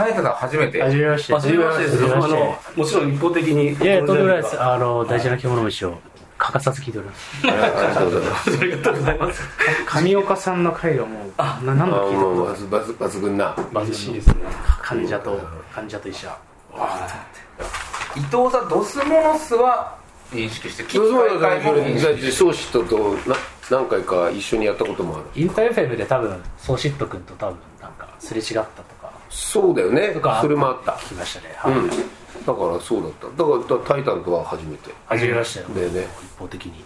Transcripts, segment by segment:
タイタさん初めて。はじめまして。初めましてです。あのもちろん一方的に。いやいやとんでもないです。あの大事な獣飯を欠かさず聞いております。ありがとうございます。ありがとうございます。上岡さんの回がもうな何あ度聞いたもうこと抜群な嬉しいですね。患者と患者と医者。伊藤さんドスモノスは認識して機そうそう械会も認識して。ソーシットとな何回か一緒にやったこともある。インター FM で多分ソーシット君と多分なんかすれ違ったとかそうだよね。とか。それもあった。聞きましたね。はい、うん。だからそうだった。だからだから「タイタン」とは初めて。初めまして。よだよね。一方的に。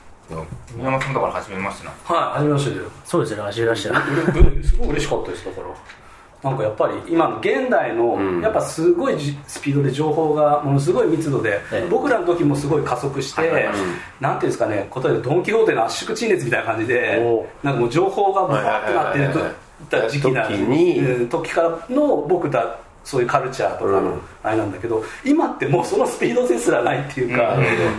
宮本さんだから初めましてなはい初めましてでそうですよね初めましてすごい嬉しかったですだから。なんかやっぱり今の現代の、ん。やっぱすごいじスピードで情報がものすごい密度で、ええ。僕らの時もすごい加速して、なんていうんですかね答えでドン・キホーテの圧縮陳列みたいな感じでおなんかもう情報がバーってなってた時期なん時に。うん時からの僕らそういうカルチャーとかのうん。あれなんだけど、今ってもうそのスピードですらないっていうか、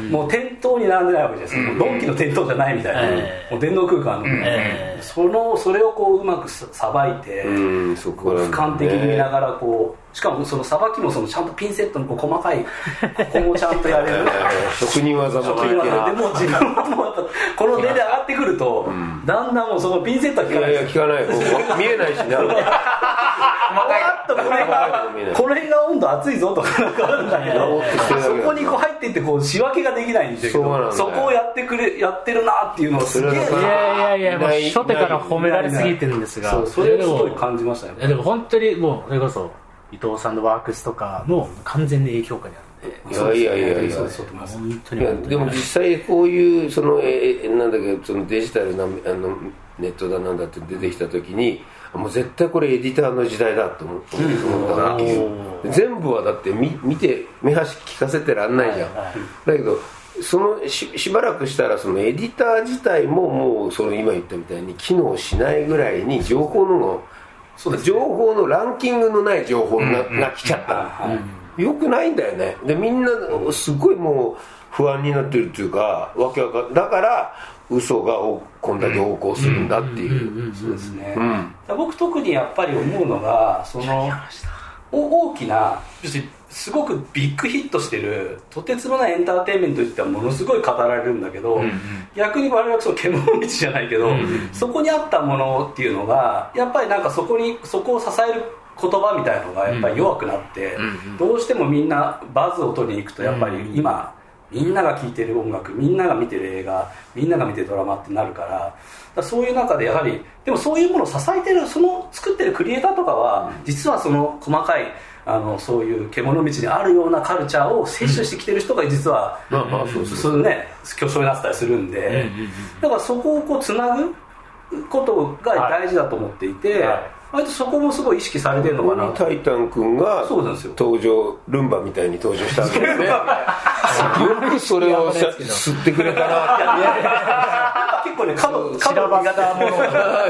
もう店頭に並んでないわけじゃないですうドンキの店頭じゃないみたいな、ええ。もう電脳空間の、ええ。そのそれをこううまくささばいて、俯瞰的に見ながらこうしかもそのさばきもそのちゃんとピンセットのこう細かいここもちゃんとやれる。職人技もでもう自分はもこの手で上がってくると、だんだんもうそのピンセットは効いやい。かないですや聞かない。見えないしな細かいあっとこれがこれが温度熱いぞとかなんかあるんだけどそこにこう入っていってこう仕分けができないんだけそこをやってくれやってるなっていうのをすげえいやいやいやもう初手から褒められすぎてるんですが。そうそれをすごい感じましたねいやでも本当にもうそれこそ伊藤さんのワークスとかの完全に影響下にあるんでいやいやいや。いやでも実際こういうそのえーなんだっけそのデジタルなあのネットだなんだって出てきた時にもう絶対これエディターの時代だと思ったわけ。ようん全部はだって見見て目端聞かせてらんないじゃん、はいはい。だけどそのししばらくしたらそのエディター自体ももうその今言ったみたいに機能しないぐらいに情報のそうですね。情報のランキングのない情報が,、が来ちゃった。の、よくないんだよね。でみんなすごいもう不安になってるっていうかわけわかんだから嘘がおこんだけ横行するんだっていう。そうですね、うん。僕特にやっぱり思うのがそのお大きな要するにすごくビッグヒットしてるとてつもないエンターテインメントについてはものすごい語られるんだけど、逆に我々はその獣道じゃないけど、そこにあったものっていうのがやっぱりなんかそこにそこを支える言葉みたいなのがやっぱり弱くなって、どうしてもみんなバズを取りに行くとやっぱり今、みんなが聴いてる音楽みんなが見てる映画みんなが見てるドラマってなるからそういう中でやはりでもそういうものを支えてるその作ってるクリエイターとかは実はその細かいあのそういう獣道にあるようなカルチャーを摂取してきてる人が実は、まあまあそうそうね巨匠になってたりするんで、だからそこをこうつなぐことが大事だと思っていて、はい割とそこもすごい意識されてるのかな。タイタン君がそうなんですよ。登場ルンバみたいに登場したんですね。よくそれをさ吸ってくれたな。結構ね角角散らばったもの。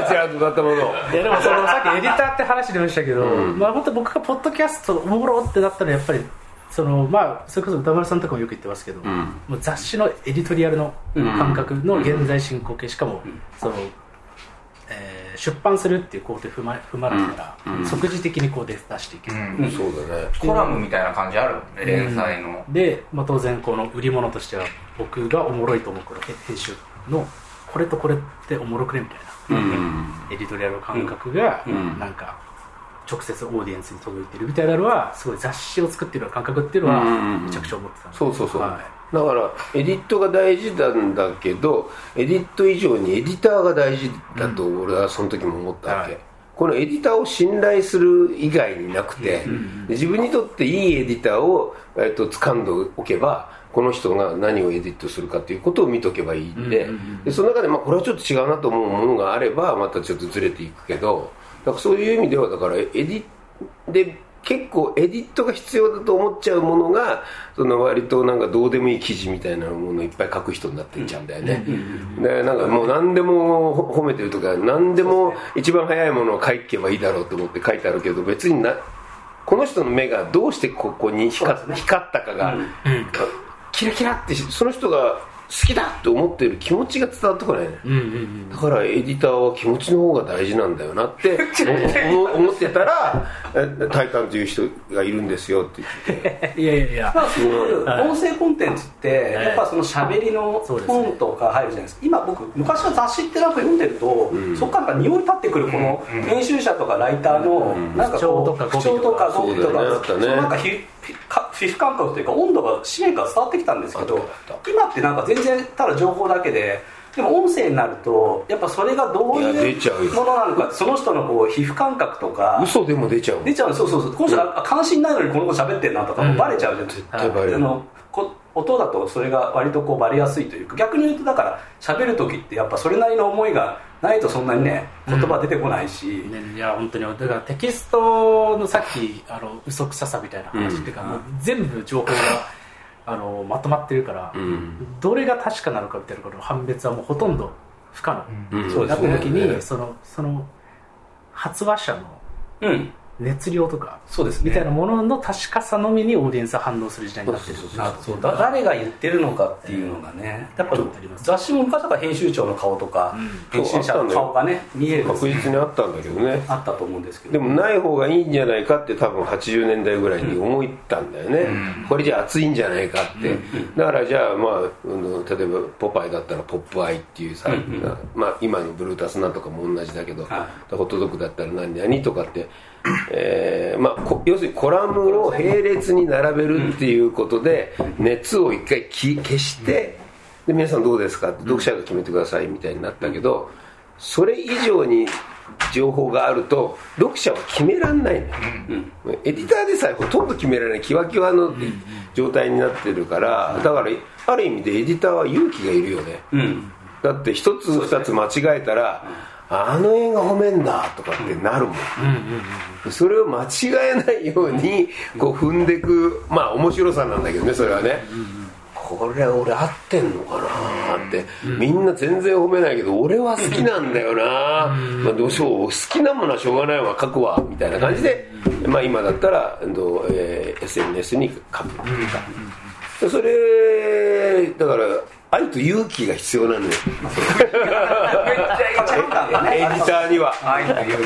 ちゃんとだったもの。いやでもそのさっきエディターって話出ましたけど、まあ本当僕がポッドキャストおもろってなったらやっぱりそのまあそれこそ歌丸さんとかもよく言ってますけど、もう雑誌のエディトリアルの感覚の現在進行形しかも、その、えー出版するっていう工程踏ま踏まないから、即時的にこう出出していける、うん。そうだね。コラムみたいな感じあるもん。ね連載の。で、まあ、当然この売り物としては僕がおもろいと思うこの編集のこれとこれっておもろくねみたいな、エディトリアル感覚がん。なんか直接オーディエンスに届いてるみたいなのはすごい雑誌を作ってる感覚っていうのはうんうんうんめちゃくちゃ思ってたんでそうそうそう、はだからエディットが大事なんだけどエディット以上にエディターが大事だと俺はその時も思ったわけ、はい。このエディターを信頼する以外になくて、で自分にとっていいエディターを、えっと掴んでおけばこの人が何をエディットするかということを見とけばいいんで,、でその中で、まあ、これはちょっと違うなと思うものがあればまたちょっとずれていくけどだからそういう意味ではだからエディで結構エディットが必要だと思っちゃうものがその割となんかどうでもいい記事みたいなものをいっぱい書く人になってっちゃうんだよね、でなんかもう何でもほ褒めてるとか何でも一番早いものを書けばいいだろうと思って書いてあるけど別になこの人の目がどうしてここに光,、光ったかが、キラキラってその人が好きだって思ってる気持ちが伝わってこないね、うんうんうん。だからエディターは気持ちの方が大事なんだよなって 思思ってたらえ「タイタン」という人がいるんですよって言って。いやいやいや。まあ、そういうはい。音声コンテンツって、やっぱその喋りの本とか入るじゃないですか。今僕昔は雑誌ってなんか読んでると、そこから匂い立ってくるこの編集者とかライターのなんかこう口調とか語尾とか。口調とか語尾とかそうだよね。あったね。そのなんかひ皮膚感覚というか温度が紙面から伝わってきたんですけど今ってなんか全然ただ情報だけででも音声になるとやっぱそれがどういうものなのかその人のこう皮膚感覚とか嘘でも出ちゃう出ちゃうそうそうそう。この人あ関心ないのにこの子喋ってるなとかもバレちゃうじゃん、絶対バレる。あのこ音だとそれが割とこうバレやすいというか逆に言うとだから喋る時ってやっぱそれなりの思いがないとそんなにね言葉出てこないし、ね、いや本当に。だからテキストのさっきあの嘘くささみたいな話っていうか、もう全部情報があのまとまってるから、ん。どれが確かなのかみたいなことの判別はもうほとんど不可能、うん。そうですね。なった時に、ねそのその発話者のうん熱量とかそうですね。みたいなものの確かさのみにオーディエンスは反応する時代になってる。あそうだ誰が言ってるのかっていうのがねやっぱちょっとあります。雑誌も昔だから編集長の顔とか、編集者の顔がね見える。確実にあったんだけどね。あったと思うんですけど。でもない方がいいんじゃないかって多分80年代ぐらいに思ったんだよね、これじゃ熱いんじゃないかって、だからじゃあまあ、うん例えば「ポパイ」だったら「ポップアイ」っていうさ、まあ、今のブルータスなんとかも同じだけど、はホットドッグだったら何々とかって、えーまあ、こ要するにコラムを並列に並べるっていうことで熱を一回き消してで皆さんどうですか？って読者が決めてくださいみたいになったけどそれ以上に情報があると読者は決めらんないのよ、エディターでさえほとんど決められないキワキワの状態になってるからだからある意味でエディターは勇気がいるよね、うん。だって一つ二つ間違えたら、あの映画褒めんだとかってなるもん、それを間違えないようにこう踏んでいくまあ面白さなんだけどねそれはね、これ俺合ってんのかなって、みんな全然褒めないけど俺は好きなんだよな、まあ、どうしよう好きなものはしょうがないわ書くわみたいな感じで、まあ、今だったら、えー SNS に書く、それだから愛と勇気が必要なのよ。めっちゃ今感がエディターには。愛という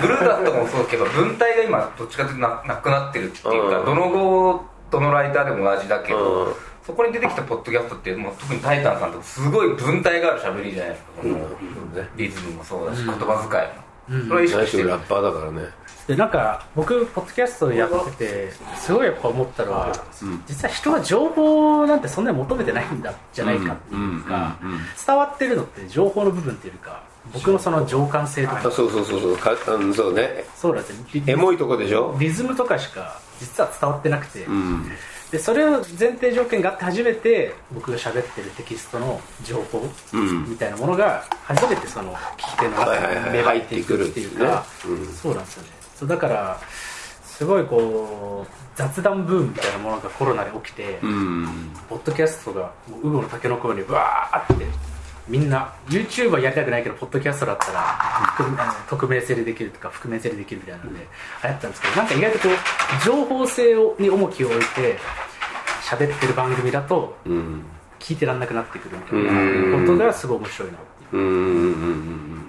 ブルーダスとかもそうですけど文体が今どっちかというとななくなってるっていうか、うん。どの号どのライターでも同じだけど、うん。そこに出てきたポッドキャストってもう特にタイタンさんとかすごい文体がある喋りじゃないですか、このリズムもそうだし、言葉遣いも、それは意識してる。最初ラッパーだからねでなんか僕ポッドキャストやっててすごいやっぱ思ったのは、実は人は情報なんてそんなに求めてないんだじゃないかっていうか、伝わってるのって情報の部分っていうか僕のその情感性とか、あそうそうそうそう。かうんそうね。そうなんですよ。リエモいとこでしょ？リズムとかしか実は伝わってなくて、うん。でそれを前提条件があって初めて僕が喋ってるテキストの情報うん。みたいなものが初めてその聞き手の中に芽生えていくるっていうね。そうなんですよねそうだからすごいこう雑談ブームみたいなものがコロナで起きて、うん。ポッドキャストがもうウゴの竹の子ようにわーってみんな YouTuber やりたくないけどポッドキャストだったら匿名性でできるとか覆面性でできるみたいなので流行ったんですけどなんか意外とこう情報性をに重きを置いて喋ってる番組だとうん。聞いてらんなくなってくるみたいなことがすごい面白いなっていう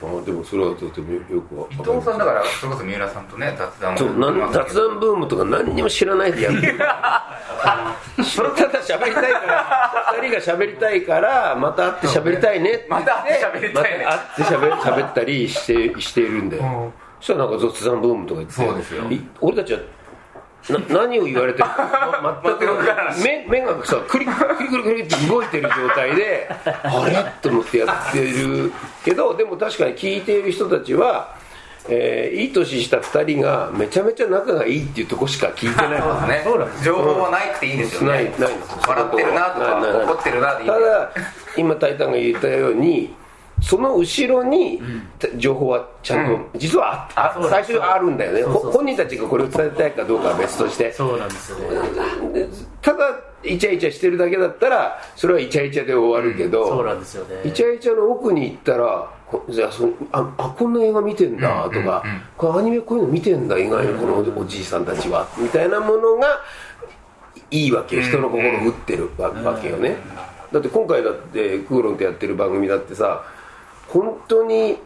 あでもそれはとてもよく伊る藤さんだからそれこそ三浦さんとね雑談もそうなん雑談ブームとか何にも知らないでやってる それただ喋りたいから二人が喋りたいからまた会って喋りたいねって。また会って喋りたいね。また会って喋喋ったりしてしているんだよ、そしたらなんか雑談ブームとか言って。そうですよ。い俺たちはな何を言われてる？か ま全全く。わからないく目目がさクリクリクリクリって動いてる状態で あれ？と思ってやってるけどでも確かに聞いている人たちは、えーいい年した2人がめちゃめちゃ仲がいいっていうとこしか聞いてない。そうですね。そうなんです情報はなくていいんですよないね。ないんです。笑ってるなとかないないない。怒ってるなでいいただ今タイタンが言ったようにその後ろに情報はちゃんと、実はああ最初はあるんだよね。本人たちがこれを伝えたいかどうかは別として。そうなんですよね。でただイチャイチャしてるだけだったらそれはイチャイチャで終わるけど、そうなんですよね。イチャイチャの奥に行ったらこじゃあそああこんな映画見てんだとか、これアニメこういうの見てんだ意外にこのおじいさんたちはみたいなものがいいわけよ。人の心を打ってるわけよね。だって今回だってクーロンってやってる番組だってさ本当に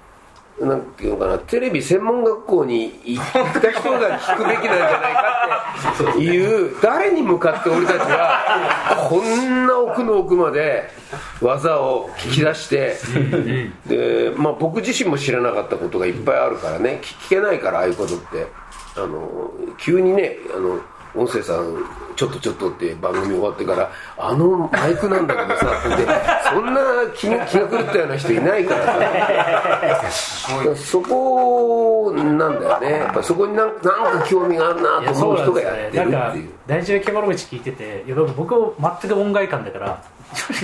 なんていうかなテレビ専門学校に行った人が聞くべきなんじゃないかっていう誰に向かって俺たちはこんな奥の奥まで技を聞き出してで、まあ、僕自身も知らなかったことがいっぱいあるからね聞けないからああいうことって。あの急にねあの音声さんちょっとちょっとって番組終わってからあのマイクなんだけどさってそんな気 気が狂ったような人いないからさ。そこなんだよね。やっぱそこになんなんか興味があるなと思う人がやってるっていう。大事な獣道聞いてていや僕全く音外観だから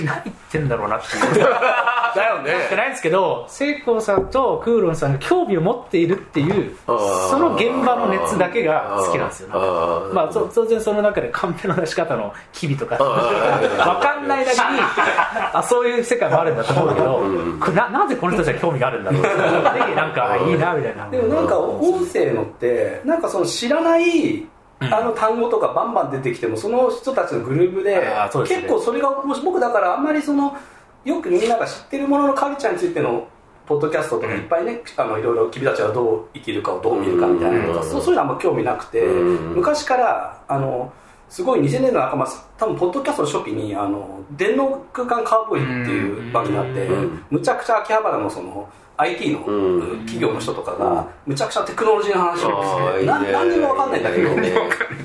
何言ってんだろうなっていう。だよね。じゃないんですけど聖光さんとクーロンさんが興味を持っているっていうその現場の熱だけが好きなんですよ。まあ当然その中でカンペの出し方の機微とか分かんないだけにあそういう世界もあるんだと思うけど、うん、ななぜこの人たちは興味があるんだろうって なんかいいなみたいな。でもなんか音声のってなんかその知らないあの単語とかバンバン出てきてもその人たちのグループで、ね、結構それが僕だからあんまりそのよくみんなが知ってるもののカルチャーについてのポッドキャストとかいっぱいね、あのいろいろ君たちはどう生きるかをどう見るかみたいなのとか、そういうのはあんま興味なくて、昔からあのすごい2000年の仲間多分ポッドキャストの初期にあの電脳空間カウボーイっていう番組があって、むちゃくちゃ秋葉原のその IT の企業の人とかがむちゃくちゃテクノロジーの話をして何にも分かんないんだけど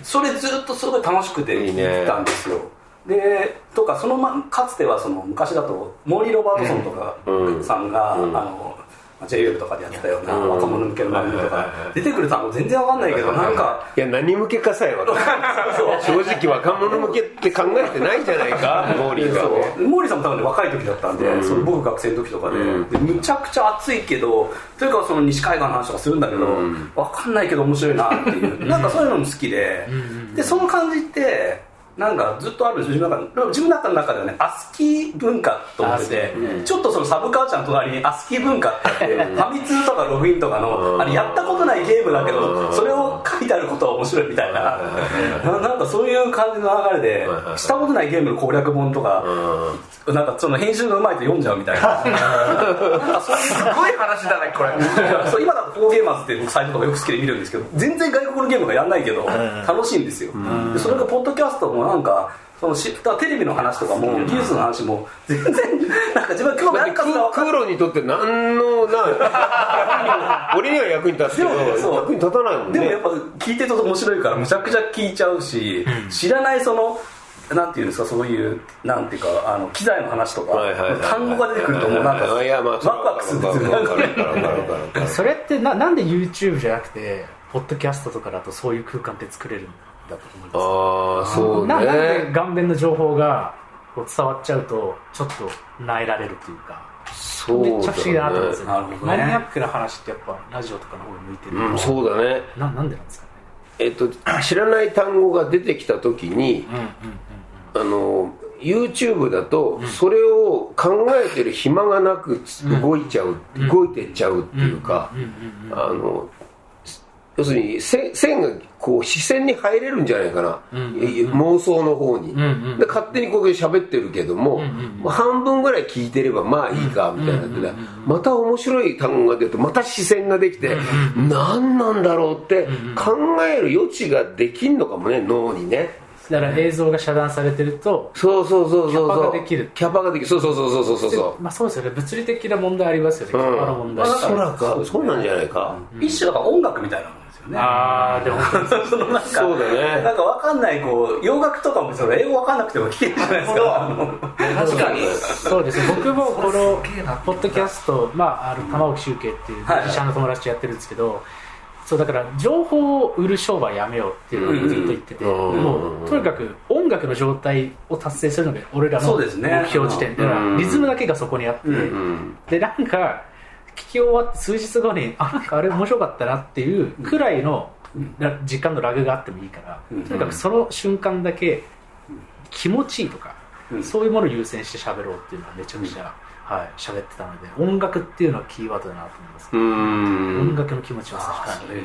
それずっとすごい楽しくて聞いてたんですよ。でとかその、ま、かつてはその昔だとモーリー・ロバートソンとかさんが、あの JWEB とかでやってたような若者向けの番組とか。出てくる単語全然わかんないけどなんかいや何向けかさえ分かんない。正直若者向けって考えてないじゃないかモーリーが、ね、モーリーさんも多分、ね、若い時だったんで、うん、それ僕学生の時とかでうん、でむちゃくちゃ熱いけどというかその西海岸の話とかするんだけど、うん、分かんないけど面白いなっていう。なんかそういうのも好きででその感じってなんかずっとある自分の中自分の中ではねアスキー文化と思ってて、うん、ちょっとそのサブカルチャーの隣にアスキー文化ってあってファミ通とかログインとかのあれやったことないゲームだけどそれを書いてあることは面白いみたいななんかそういう感じの流れでしたことないゲームの攻略本とかなんかその編集がうまいと読んじゃうみたいな。なんかそういうすごい話だねこれ。そう今だとフォーゲーマーズって僕サイトとかよく好きで見るんですけど全然外国のゲームがやんないけど楽しいんですよ。それがポッドキャストもなんかそのしテレビの話とかも技術の話も全然なんか自分今日何かクーロにとって何のな 俺には役に立つけど役に立たないもんね。でもやっぱ聞いてると面白いからむちゃくちゃ聞いちゃうし、うん、知らないそのなんていうんですかそういうなんていうかあの機材の話とか、単語が出てくるともうなんかワクワクするんですよそれってななんで YouTube じゃなくてポッドキャストとかだとそういう空間って作れるんだと思います。ああそうね。なんで顔面の情報がこう伝わっちゃうとちょっとなえられるというか。そう、ね、めっちゃ不思議だなと思うんですよ、ね、マニアックな話ってやっぱラジオとかの方に向いてるうん、そうだね。ななんでなんですかね。えっと知らない単語が出てきた時に、あの YouTube だとそれを考えてる暇がなく動いちゃう、うん、動いてっちゃうっていうかあの要するに線線がこう視線に入れるんじゃないかな、うんうんうん、妄想の方に、うんうん、で勝手にこう喋ってるけども、うんうんうん、半分ぐらい聞いてればまあいいかみたいな、うんうんうん、また面白い単語が出るとまた視線ができて、うんうん、何なんだろうって考える余地ができんのかもね脳にね。だから映像が遮断されてるとそうそうそうそうキャパができる。キャパができる。そうそうそうそうそうそう。まあそうですよね。物理的な問題ありますよね、キャパの問題、そらかそうなんじゃないか、一種だから音楽みたいなね。ああでも そのなんかそうだね。なんかわかんないこう洋楽とかもその英語わかんなくても聞けるじゃないですか。確かに。そうですね。僕もこのポッドキャストまああの玉置周慶っていう医者の友達とやってるんですけど、そうだから情報を売る商売やめようっていうのをずっと言ってて、もうとにかく音楽の状態を達成するのが俺らの目標時点で、リズムだけがそこにあって、でなんか聞き終わって数日後にあなんかあれ面白かったなっていうくらいの時間のラグがあってもいいから、とにかくその瞬間だけ気持ちいいとか、そういうものを優先して喋ろうっていうのはめちゃくちゃ、はい喋ってたので音楽っていうのはキーワードだなと思います。音楽の気持ちは確かに。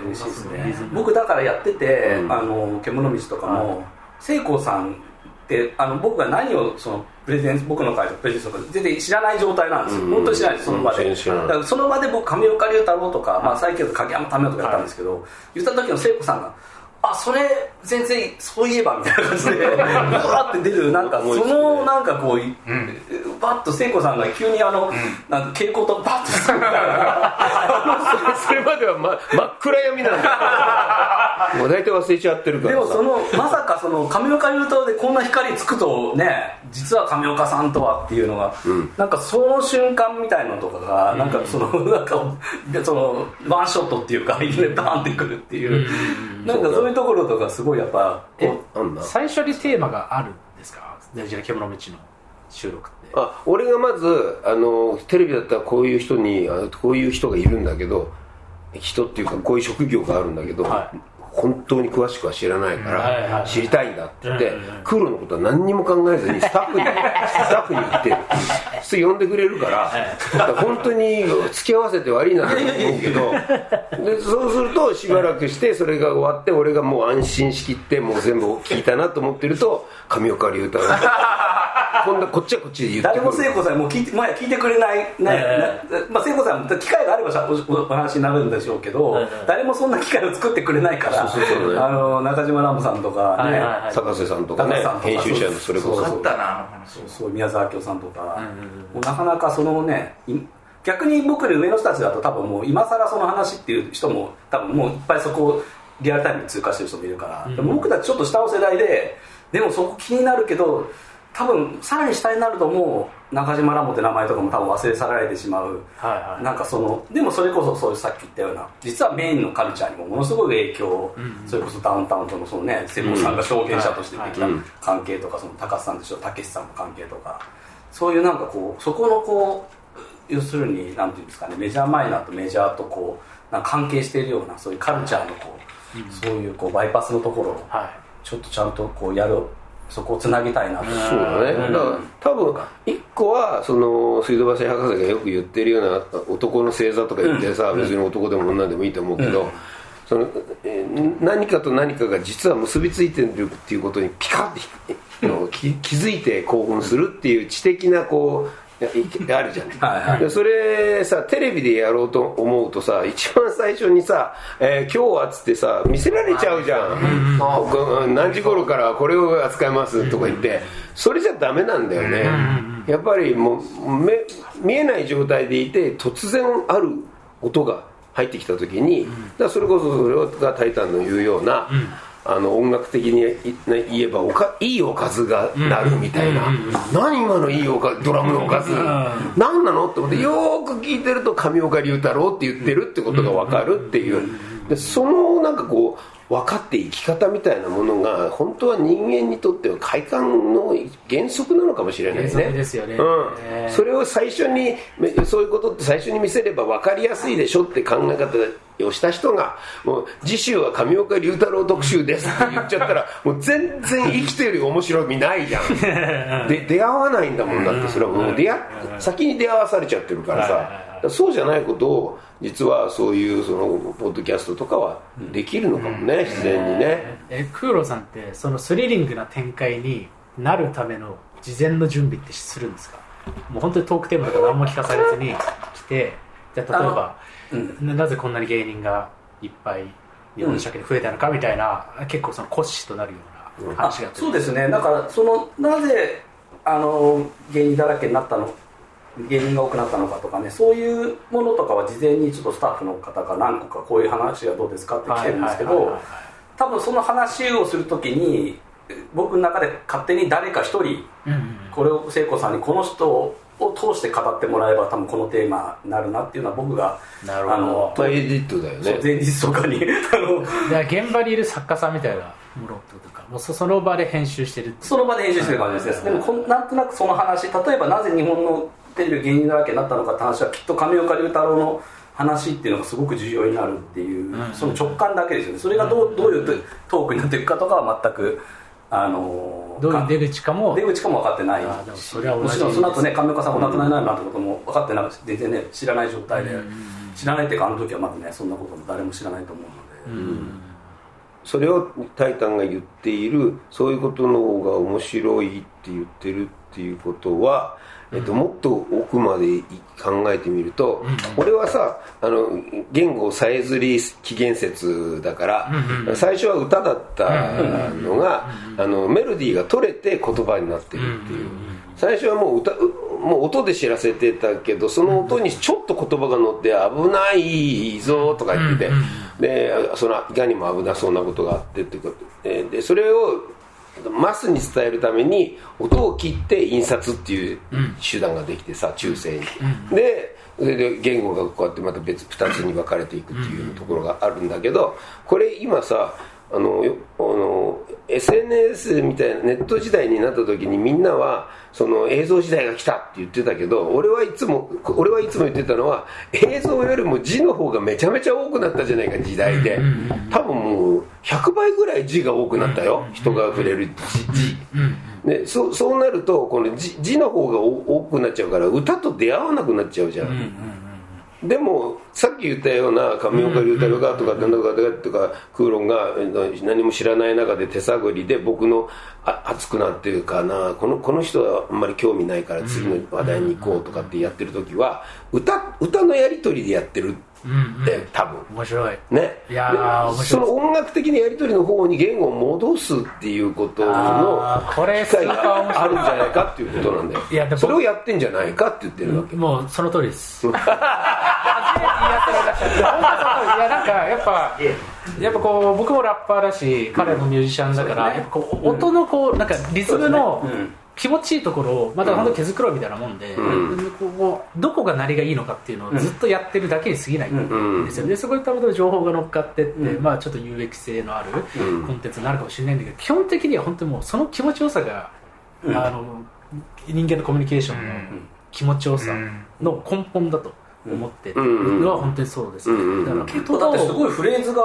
ね。僕だからやってて、あの獣道とかも、聖子さんってあの僕が何をそのプレゼン僕の会とプレゼンスとか全然知らない状態なんですよ、うん、本当に知らないですその場で、うん、だからその場で僕上岡龍太郎とか、まあ、最近だと影山民生とかやったんですけど、はい、言った時の聖子さんがあそれ全然そういえばみたいな感じでうわって出るなんかそのなんかこう、うん、バッと聖子さんが急にあの、うん、なんか蛍光とバッとするみたいな。それまでは、ま、真っ暗闇なんだ。もう大体忘れちゃってるからでもそのまさかその亀岡優斗でこんな光つくとね実は亀岡さんとはっていうのが、うん、なんかその瞬間みたいなのとかが、うん、なんかそのなんかそのワンショットっていうかいきなりバーンってくるっていう、うん、なんかそういうところとかすごいやっぱ最初にテーマがあるんですか？大事な獣道の収録って。あ俺がまずあのテレビだったらこういう人にあこういう人がいるんだけど人っていうかこういう職業があるんだけど、はい、本当に詳しくは知らないから知りたいんだって言ってクロのことは何にも考えずにスタッフに スタッフに言ってる。そ呼んでくれるから本当に付き合わせて悪いなと思うけど でそうするとしばらくしてそれが終わって俺がもう安心しきってもう全部聞いたなと思ってると上岡龍太郎。こんなこっちはこっちで言って誰も聖子さんもう聞いて,、まあ、聞いてくれないね、えー、まあ、聖子さん機会があればおお話になるんでしょうけど、えー、誰もそんな機会を作ってくれないからそうね、あの中島ランボさんとかね、坂瀬さんとかね編集者のそれこそ。そうったなそうそう宮沢明夫さんとか、もうなかなかそのね逆に僕より上の人たちだと多分もう今更その話っていう人も多分もういっぱいそこをリアルタイムに通過してる人もいるから、うん、僕たちちょっと下の世代ででもそこ気になるけど多分さらに下になるともう中島ラモって名前とかも多分忘れ去られてしまう、はいはい、なんかそのでもそれこそそういうさっき言ったような実はメインのカルチャーにもものすごい影響、うんうん、それこそダウンタウンとのそのね瀬古さんが証言者としてできた関係とか、その高須さんとしてたけしさんの関係とか。そういうなんかこうそこのこう要するになんていうんですかねメジャーマイナーとメジャーとこうなんか関係しているようなそういうカルチャーのこう、うん、そういうこうバイパスのところを、はい、ちょっとちゃんとこうやるそこをつなぎたいなそうだね、だから多分一個はその水道橋博士がよく言ってるような男の星座とか言ってさ、別に男でも女でもいいと思うけど、その何かと何かが実は結びついてるっていうことにピカッて気づいて興奮するっていう知的なこうあるじゃん。はい、それさテレビでやろうと思うとさ一番最初にさ「えー、今日は」っつってさ見せられちゃうじゃん、うん、何時頃からこれを扱いますとか言って。それじゃダメなんだよね、やっぱりもう目見えない状態でいて突然ある音が入ってきた時に、だそれこそそれが「タイタン」の言うような、うんあの音楽的に言えばおかいいおかずがなるみたいな、何今のいいおかドラムのおかず、何なのって思ってよく聞いてると上岡龍太郎って言ってるってことが分かるっていう。でそのなんかこう分かって生き方みたいなものが本当は人間にとっては快感の原則なのかもしれないね。ですよね、うん、それを最初にそういうことって最初に見せれば分かりやすいでしょって考え方をした人がもう次週は上岡龍太郎特集ですって言っちゃったら もう全然生きてる面白みないじゃん。で出会わないんだもんだってそれはもう出会先に出会わされちゃってるからさそうじゃないことを実はそういうそのポッドキャストとかはできるのかもね、うん、自然にね。え空路さんってそのスリリングな展開になるための事前の準備ってするんですか？もう本当にトークテーマとか何も聞かされずに来てじゃあ例えば、うん、なぜこんなに芸人がいっぱい日本の社会で増えたのかみたいな、うん、結構その骨子となるような話がそうですね。だからそのなぜあの芸人だらけになったの芸人が多くなったのかとかねそういうものとかは事前にちょっとスタッフの方が何個かこういう話はどうですかって来てるんですけど多分その話をする時に僕の中で勝手に誰か一人これを聖子さんにこの人を通して語ってもらえば多分このテーマになるなっていうのは僕がなるほど。あのエディットだよね。前日とかに あの現場にいる作家さんみたいなものってことか。もうその場で編集してるその場で編集してる感じです。でもこなんとなくその話例えばなぜ日本のテレビ芸人だらけになったのかって話はきっと上岡龍太郎の話っていうのがすごく重要になるっていう、うん、その直感だけですよね。それがどうどういうトークになっていくかとかは全くあのどういう出口かも。出口かも分かってない。それはもちろんその後ね上岡さんお亡くなりになるなんてことも分かってなくて全然ね知らない状態で、知らないっていうかあの時はまだねそんなことも誰も知らないと思うので、それを「タイタン」が言っているそういうことの方が面白いって言ってるっていうことは、えっと、もっと奥まで考えてみると、俺はさあの言語さえずり起源説だから、最初は歌だったのが、あのメロディーが取れて言葉になってるっていう。最初はもう歌もう音で知らせてたけどその音にちょっと言葉が乗って「危ないぞ」とか言ってて、でそのいかにも危なそうなことがあってってことでそれをマスに伝えるために音を切って印刷っていう手段ができてさ中世に、でそれで言語がこうやってまた別2つに分かれていくっていうところがあるんだけどこれ今さあのあの SNS みたいなネット時代になった時にみんなはその映像時代が来たって言ってたけど俺はいつも俺はいつも言ってたのは映像よりも字の方がめちゃめちゃ多くなったじゃないか時代で。多分もう100倍ぐらい字が多くなったよ。人が触れる字。でそそうなるとこの字字の方が多くなっちゃうから歌と出会わなくなっちゃうじゃん。でもさっき言ったような上岡龍太郎がとか何だかとか空論が何も知らない中で手探りで僕の熱くなってるかな。このこの人はあんまり興味ないから次の話題に行こうとかってやってる時は歌歌のやり取りでやってるって、多分。面白い。ね。いやその音楽的なやり取りの方に言語を戻すっていうことのこれ機会があるんじゃないかっていうことなんだよ。いやそれをやってんじゃないかって言ってるわけ。もうその通りです いやなんかやっぱやっぱこう僕もラッパーだし彼もミュージシャンだから、やっぱこう音のこうなんかリズムの、気持ちいいところをまた本当毛づくろいみたいなもんで、うん、こうどこが鳴りがいいのかっていうのをずっとやってるだけに過ぎないんですよ、でそこにたまたま情報が乗っかってって、うん、まあ、ちょっと有益性のあるコンテンツになるかもしれないんだけど基本的には本当にもうその気持ちよさが、うん、あの人間のコミュニケーションの気持ちよさの根本だと思ってるのは本当にそうです、ね、だからだってすごいフレーズが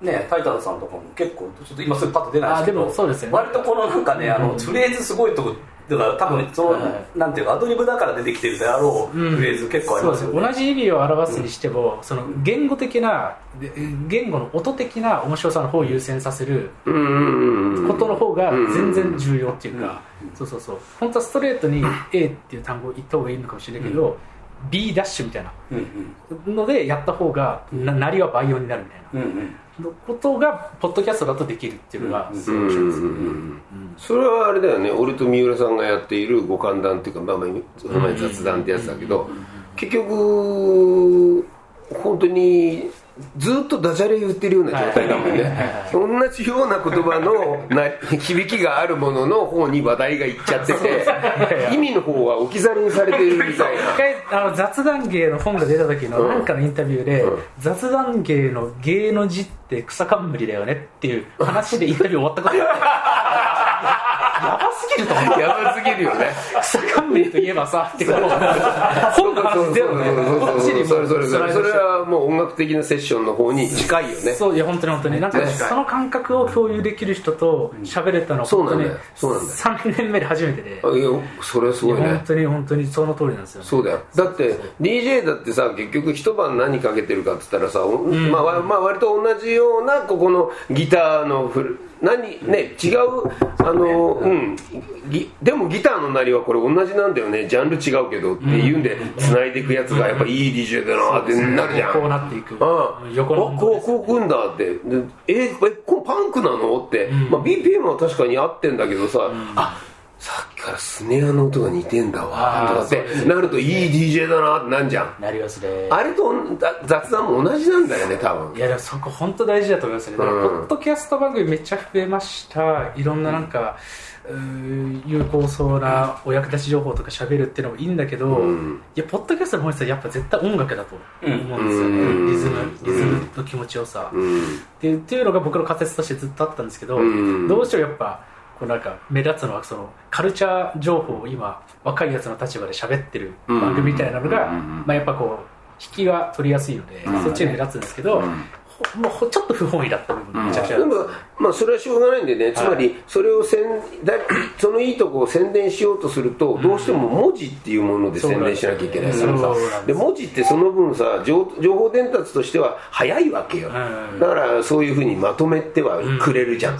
ね、タイタンさんとかも結構ちょっと今すぐパッと出ないですけど。そうですよ、ね、割とこのなんかねあの、フレーズすごいとこだから多分その、はい、なんていうかアドリブだから出てきてるであろうフレーズ結構ありますよね、うん、同じ意味を表すにしても、うん、その言語的な言語の音的な面白さの方を優先させることの方が全然重要っていうか、そうそうそう。本当はストレートに A っていう単語を言った方がいいのかもしれないけど、B ダッシュみたいな。のでやった方がななりは倍音になるみたいな、のことがポッドキャストだとできるっていうのがすごい面白いですね。それはあれだよね。俺と三浦さんがやっている五感談っていうかまあまあその前雑談ってやつだけど結局本当にずっとダジャレ言ってるような状態だもんね、同じような言葉のな 響きがあるものの方に話題がいっちゃってて意味の方は置き去りにされてるみたいな。一回あの雑談芸の本が出た時のなんかのインタビューで、うん、雑談芸の芸の字って草冠だよねっていう話でインタビュー終わったことがあってやばすぎると思う。やばすぎるよね。草冠といえばさってこと本の話ゼロねこっちにそれそれそれそれはもう音楽的なセッションの方に近いよね。そういや本当に本当に。なんかその感覚を共有できる人と喋れたのそうなんだよ。そうなんだよ。3年目で初めてで。いやそれはすごいね。本当に本当にその通りなんですよ、そうだよ。だって DJ だってさ結局一晩何かけてるかっつったらさ、まあ、まあ割と同じようなここのギターのフル何ね違うあのうん。でもギターの鳴りはこれ同じなんだよね。ジャンル違うけどっていうんで繋いでいくやつがやっぱいい DJ だなってなるじゃん。こうなっていく。うん横のこうこうくんだって。ええこパンクなのって、まあ、BPM は確かに合ってんだけどさ、あさっきからスネアの音が似てんだわ。とかって。なるといい DJ だなってなんじゃん。なりますね。あれと雑談も同じなんだよね多分。いやでもそこ本当大事だと思いますね、うん、ポッドキャスト番組めっちゃ増えました。いろんななんか、うん、有効そうなお役立ち情報とか喋るっていうのもいいんだけど、うん、いやポッドキャストの本質はやっぱ絶対音楽だと思うんですよね、うん、リズムリズムの気持ちよさ、っていうのが僕の仮説としてずっとあったんですけど、どうしてもやっぱこうなんか目立つのはそのカルチャー情報を今若いやつの立場で喋ってる番組みたいなのが、まあ、やっぱこう引きが取りやすいので、そっちが目立つんですけど、もうちょっと不本意だった部分めちゃくちゃ、でもまあそれはしょうがないんでね。つまりそれを宣だそのいいとこを宣伝しようとするとどうしても文字っていうもので宣伝しなきゃいけないからさ。で文字ってその分さ情情報伝達としては早いわけよ。だからそういうふうにまとめてはくれるじゃん。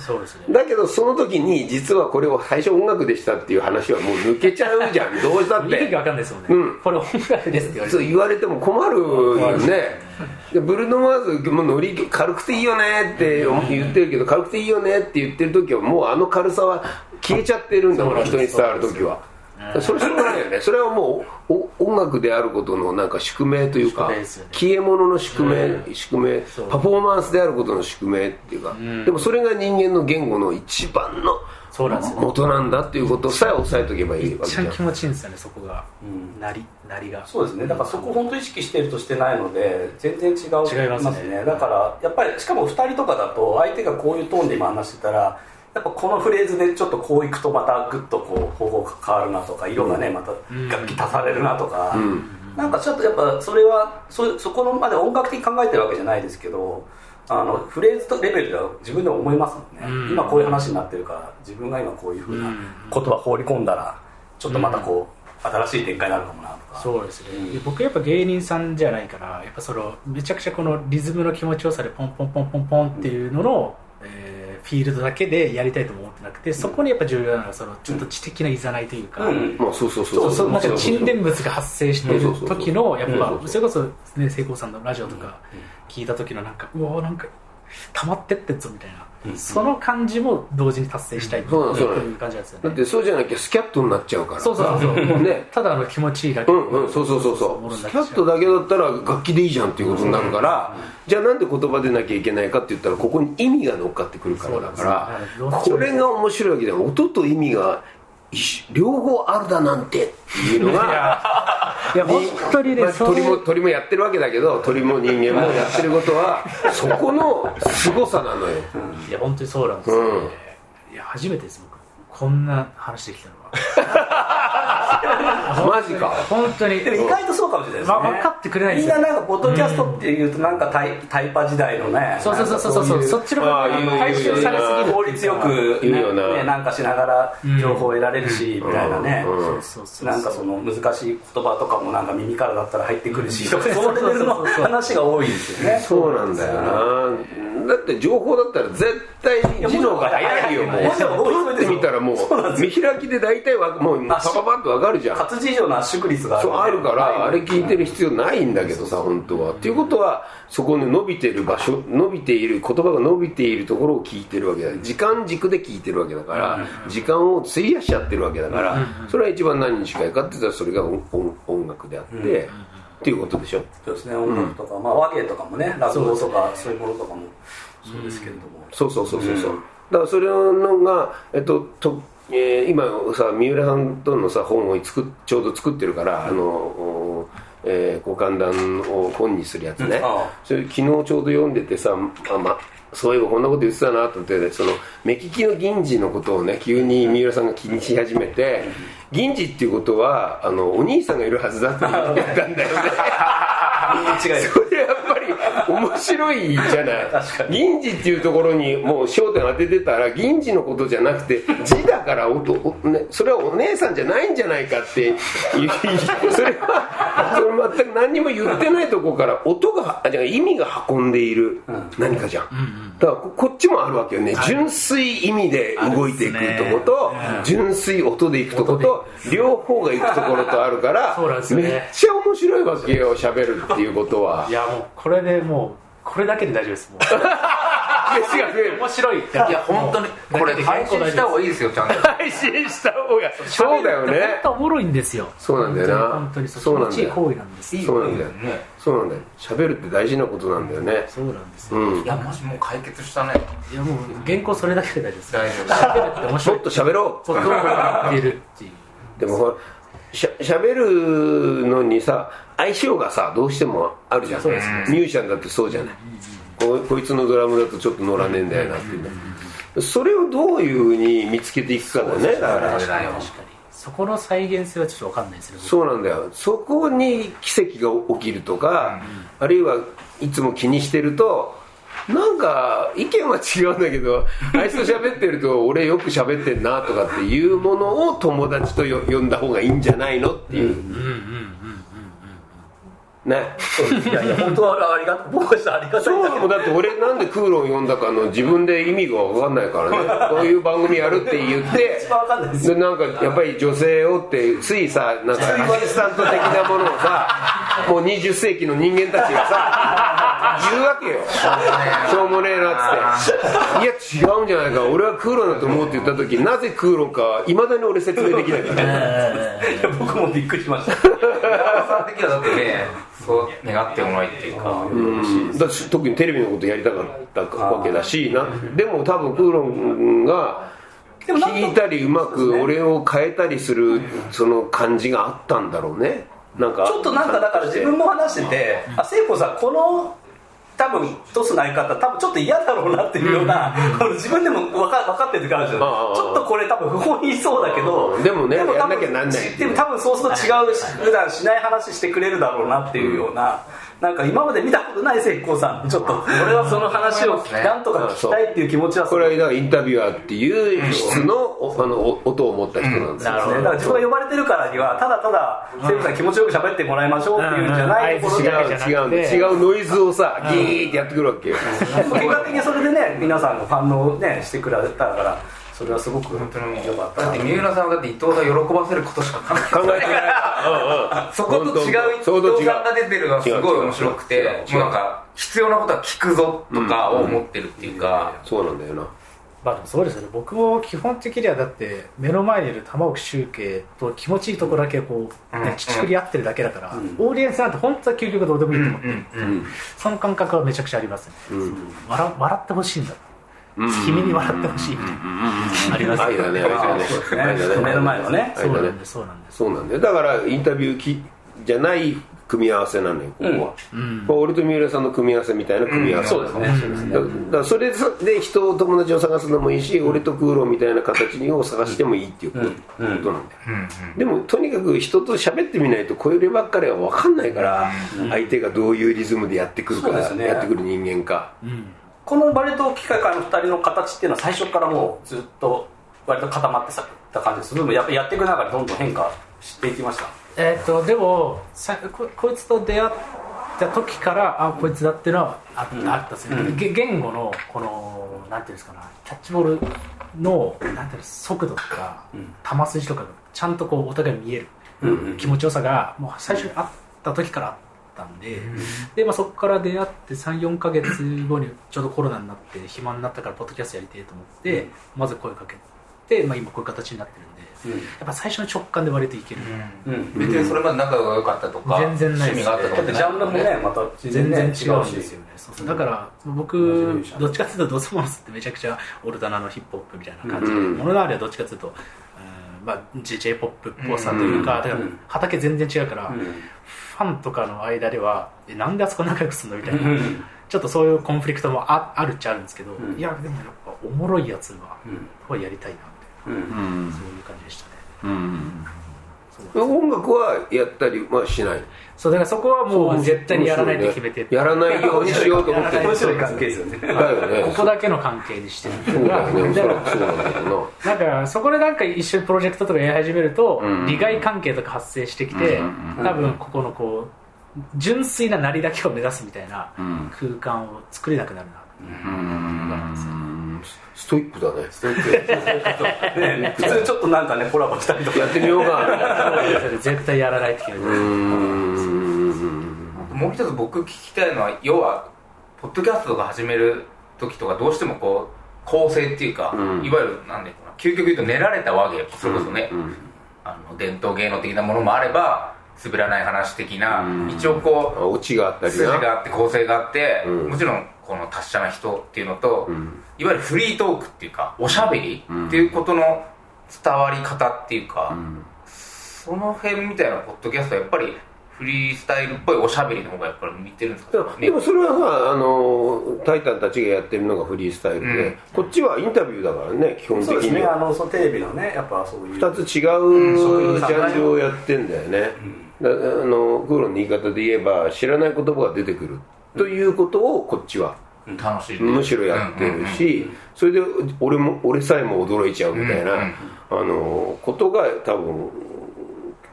だけどその時に実はこれを最初音楽でしたっていう話はもう抜けちゃうじゃん。どうしたって。意味が分かんないですもんね、うん、これ音楽ですって言われてそう言われても困るよねでブルーノ・マーズもノリ軽くていいよねって言ってるけど軽くていいよねって言ってる時はもうあの軽さは消えちゃってるんだから人に伝わる時は。それしょうがないよね。それはもう音楽であることのなんか宿命というか消え物の宿命宿命パフォーマンスであることの宿命っていうか。でもそれが人間の言語の一番のそうなんですよ、元なんだっていうことさえ押さえとけばいいわけじゃん。気持ちいいんですよねそこが、うん、なりなりが。そうですね。だからそこを本当意識してるとしてないので全然違う違いますね。だからやっぱりしかも2人とかだと相手がこういうトーンで今話してたらやっぱこのフレーズでちょっとこういくとまたグッとこう方法が変わるなとか色がねまた楽器足されるなとか、うん、なんかちょっとやっぱそれはそそこのまで音楽的に考えてるわけじゃないですけどあのフレーズとレベルでは自分でも思いますもんね、うん、今こういう話になってるから自分が今こういうふうな言葉放り込んだらちょっとまたこう、うん、新しい展開になるかもなとか。そうですね、うん、僕やっぱ芸人さんじゃないからやっぱそのめちゃくちゃこのリズムの気持ちよさでポンポンポンポンポンっていうのの、えー、フィールドだけでやりたいと思なくてそこにやっぱ重要なのはそのちょっと知的ないざないというか、まあ、そうそうそうそう。なんか沈殿物が発生してる時のやっぱそれこそね聖子さんのラジオとか聞いた時のなんかうわなんか溜まってってっぞみたいな、うん、その感じも同時に達成したいっていう感じなんですよね。だってそうじゃなきゃスキャットになっちゃうから。そうそうそう。そうね。ただの気持ちいいだけうんうん。そうそうそうそう。スキャットだけだったら楽器でいいじゃんっていうことになるから、じゃあなんで言葉でなきゃいけないかって言ったらここに意味が乗っかってくるからだからこれが面白いわけだよ音と意味が両方あるだなんてっていうのがいや本当にね、まあ、鳥も鳥もやってるわけだけど鳥も人間もやってることは そこの凄さなのよ、いや本当にそうなんですよ、ね、うん、いや初めてです僕。こんな話できたの マジか。本当に。でも意外とそうかもしれないですね、分かってくれないみんななんかポッドキャストっていうとなんかタイタイパ時代のねそうそうそうそうそう。そっちの方が回収されすぎる効率よくねな。んかしながら情報を得られるしみたいなね。なんかその難しい言葉とかもなんか耳からだったら入ってくるしとかそういうレベルの話が多いですよね。そうなんだよな。だって情報だったら絶対に字の方が早いよもう。撮ってみたらもう見開きで大体はもうパパパッと分かるじゃん。活字以上の圧縮率がある、そうあるからあれ聞いてる必要ないんだけどさ本当は。っていうことはそこに伸びてる場所伸びている言葉が伸びているところを聞いてるわけだ。時間軸で聞いてるわけだから時間を費やしちゃってるわけだからそれは一番何に近いかって言ったらそれが音楽であって、っていうことでしょ。そうですね音楽とか、うん、まあ和芸とかもね落語とかそういうものとかもそうですけれども、そうそうそうそうそう、だからそれのがえっととえー、今さ三浦さんとのさ本を作ちょうど作ってるからあの、えー、ご歓談を本にするやつね、それ昨日ちょうど読んでてさあ、ま、そういえばこんなこと言ってたなと思って、その目利きの銀次のことをね急に三浦さんが気にし始めて銀次っていうことはあのお兄さんがいるはずだって言ったんだよね。それやっぱり面白いじゃない。銀次っていうところにもう焦点当ててたら銀次のことじゃなくて字だからおお、ね、それはお姉さんじゃないんじゃないかってそれはそれ全く何にも言ってないとこから音がじゃ意味が運んでいる何かじゃん、だからこっちもあるわけよね、純粋意味で動いていくとこと、純粋音でいくとこと両方がいくところとあるから めっちゃ面白いわけよ喋るっていうことは。いやもうこれでもうこれだけで大丈夫です。もう。飯が増える面白いいや本当にこれ配信した方がいいですよちゃんと。配信した方が。そうだよね本当おもろいんですよそうなんだよな。本当にそう。なんだよ。行為なんですそうなんだよそうなんだよ。喋るって大事なことなんだよね。そうなんですよ。いやもしもう解決したね。いやもう原稿それだけで大丈夫です。大丈夫喋るって面白いもっと喋ろう。そうどうやってるっていう。でもほらしゃしゃべるのにさ相性がさどうしてもあるじゃん、ね、ミュージシャンだってそうじゃない、ここいつのドラムだとちょっと乗らねえんだよなっていうそれをどういうふうに見つけていくかだねだから。そこの再現性はちょっと分かんないですねそうなんだよ。そこに奇跡が起きるとか、うん、あるいはいつも気にしてるとなんか意見は違うんだけど あいつと喋ってると俺よく喋ってんなとかっていうものを友達と呼んだ方がいいんじゃないのっていう。ね。いやいや本当はありが僕はありがたいんだけど。だって俺なんでクーロン読んだかの自分で意味が分かんないからね。こういう番組やるって言って一番分かんないですなんかやっぱり女性をってついさなんかアシスタント的なものをさもう20世紀の人間たちがさ 言うわけよ。しょうもねえなっつって。いや違うんじゃないか。俺はクーロンだと思うって言った時なぜクーロンかいまだに俺説明できないから。僕もびっくりしました。さん的にはだってねそう願ってもないっていうか、うん、だ特にテレビのことやりたかったわけだしな。でも多分クーロンが聞いたりうまく俺を変えたりするその感じがあったんだろうね。なんかちょっとなんかだから自分も話しててあ聖子さんこの多分トスの相方多分ちょっと嫌だろうなっていうような、うん、自分でも分か分かってる時あるんですよちょっとこれ多分不本意そうだけどでもねでもやんなきゃなんないでも多分そうすると違う普段しない話してくれるだろうなっていうような、なんか今まで見たことない石膏さんちょっと。俺はその話を なんとか聞きたいっていう気持ちはこれはインタビュアーっていう質のあの音を持った人なんですよ、ね、だから自分が呼ばれてるからにはただただ石膏さん気持ちよく喋ってもらいましょうっていうんじゃないところで違う違うノイズをさギーってやってくるわけよ。結果的にそれでね皆さんが反応ねしてくれたからそれはすごく本当に良かった。だって三浦さんはだって伊藤さん喜ばせることしか考えてないそこと違う伊藤さんが出てるのがすごい面白くてもうなんか必要なことは聞くぞとかを思ってるっていうか、そうなんだよな。まあそうですね。僕も基本的にはだって目の前にいる玉置周慶と気持ちいいところだけこう、ね、ちくり合ってるだけだから、オーディエンスなんて本当は究極どうでもいいと思ってる、その感覚はめちゃくちゃありますね、笑笑ってほしいんだ君に笑ってほしいみたいなあります愛だね愛だね目の前のねそうなん。ですそうなん。ですそうなん。だよだからインタビューきじゃない組み合わせなのよここは、うん。俺と三浦さん。の組み合わせみたいな組み合わせ、そうですねそうですねだからそれで人を友達を探すのもいいし、俺とクーロンみたいな形を探してもいいっていうことなん。だよ、でもとにかく人と喋ってみないとこればっかりは分かん。ないから、相手がどういうリズムでやってくるか、やってくる人間か、このバレト機械からの2人の形っていうのは最初からもうずっと割と固まってた感じですでもやっぱやっていく中でどんどん変化していきました？えっ、とでもさここいつと出会った時からあこいつだっていうのはあ,、うん、あったんですよ、うん、言語のこのなんていうんですかなキャッチボールのなんていう速度とか、うん、球筋とかがちゃんとこうお互い見える、うん、気持ちよさがもう最初にあった時からあっったんで,、でまあ、そこから出会って34か月後にちょうどコロナになって暇になったからポッドキャストやりたいと思って、まず声かけて、まあ、今こういう形になってるんで、うん、やっぱ最初の直感で割といける、うん。うん、別にそれまで仲が良かったとか全然ないです、ね、だってジャンルもねまた全然違うんですよね。そうそう。だから僕どっちかっていうとドスモンスってめちゃくちゃオルタナのヒップホップみたいな感じで、もののありはどっちかっていうとまあ、j p o p っぽさというか,、だから畑全然違うから、ファンとかの間ではえなんであそこ仲良くするのみたいな、ちょっとそういうコンフリクトもああるっちゃあるんですけど、いやでもやっぱおもろいやつは、はやりたいなみたいな、そういう感じでしたね、うん音楽はやったりはしない。そうだからそこはもう絶対にやらないと決めて、ね、やらないようにしようと思って面白い関係ですよねだよねここだけの関係にしてる。そうだよね。そうなんだよななんかそこでなんか一緒にプロジェクトとかやり始めると、利害関係とか発生してきて、多分ここのこう純粋ななりだけを目指すみたいな空間を作れなくなるなうんストイックだね。ストイック。ね、普通ちょっとなんかねコラボしたりとか。やってみようか絶対やらないって決めてもう一つ僕聞きたいのは要はポッドキャストとか始める時とかどうしてもこう構成っていうか、うん、いわゆるなんで究極言うと練られた和芸それこそね、うんうん、あの伝統芸能的なものもあれば滑らない話的な、一応こうオチがあったり筋があって構成があって、もちろんこの達者な人っていうのと、いわゆるフリートークっていうかおしゃべりっていうことの伝わり方っていうか、その辺みたいなポッドキャストはやっぱりフリースタイルっぽいおしゃべりの方がやっぱり見てるんですか、ね、でもそれはさあのタイタンたちがやってるのがフリースタイルで、うん、こっちはインタビューだからね基本的にそうですね。あのそのテレビのねやっぱそういう2つ違うジャンルをやってんだよね、うん、あのクーロンの言い方で言えば知らない言葉が出てくる。ということをこっちは楽しい。むしろやってるし、それで俺も俺さえも驚いちゃうみたいな、あのことが多分、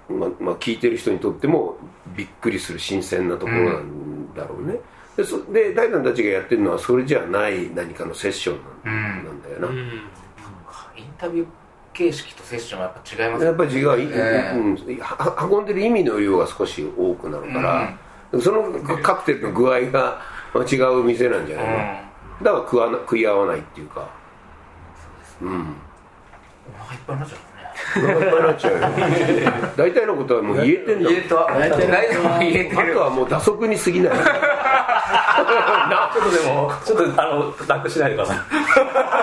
ままあ、聞いてる人にとってもびっくりする新鮮なところなんだろうね、でそで大胆たちがやってるのはそれじゃない何かのセッションなんだよな、インタビュー形式とセッションはやっぱ違いますやっぱり違う、えー、うん、運んでる意味の量が少し多くなるから、うん、そのカクテルの具合が違う店なんじゃないの、うん、だから食わな食い合わないっていうか。うん。お腹いっぱいになっちゃういっぱいになっちゃうよ大体のことはもう言えてんだ言えた。大体も言えてる。あとはもう打足に過ぎない。なちょっとでもちょっとあの楽しないでください。い